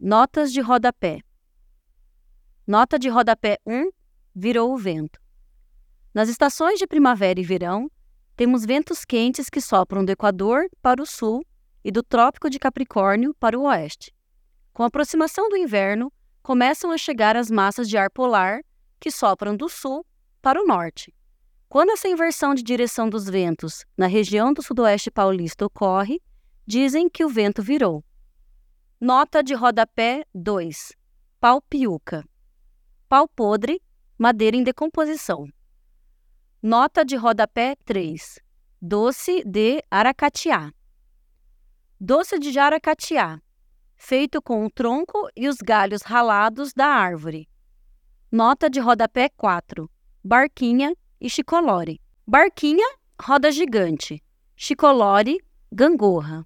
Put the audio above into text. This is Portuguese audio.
Notas de rodapé. Nota de rodapé 1: Virou o vento. Nas estações de primavera e verão, temos ventos quentes que sopram do Equador para o sul e do Trópico de Capricórnio para o oeste. Com a aproximação do inverno, começam a chegar as massas de ar polar que sopram do sul para o norte. Quando essa inversão de direção dos ventos na região do sudoeste paulista ocorre, dizem que o vento virou. Nota de rodapé 2. Pau piuca. Pau podre, madeira em decomposição. Nota de rodapé 3. Doce de aracatiá. Doce de jaracatiá, feito com o tronco e os galhos ralados da árvore. Nota de rodapé 4. Barquinha e chicolore. Barquinha, roda gigante. Chicolore, gangorra.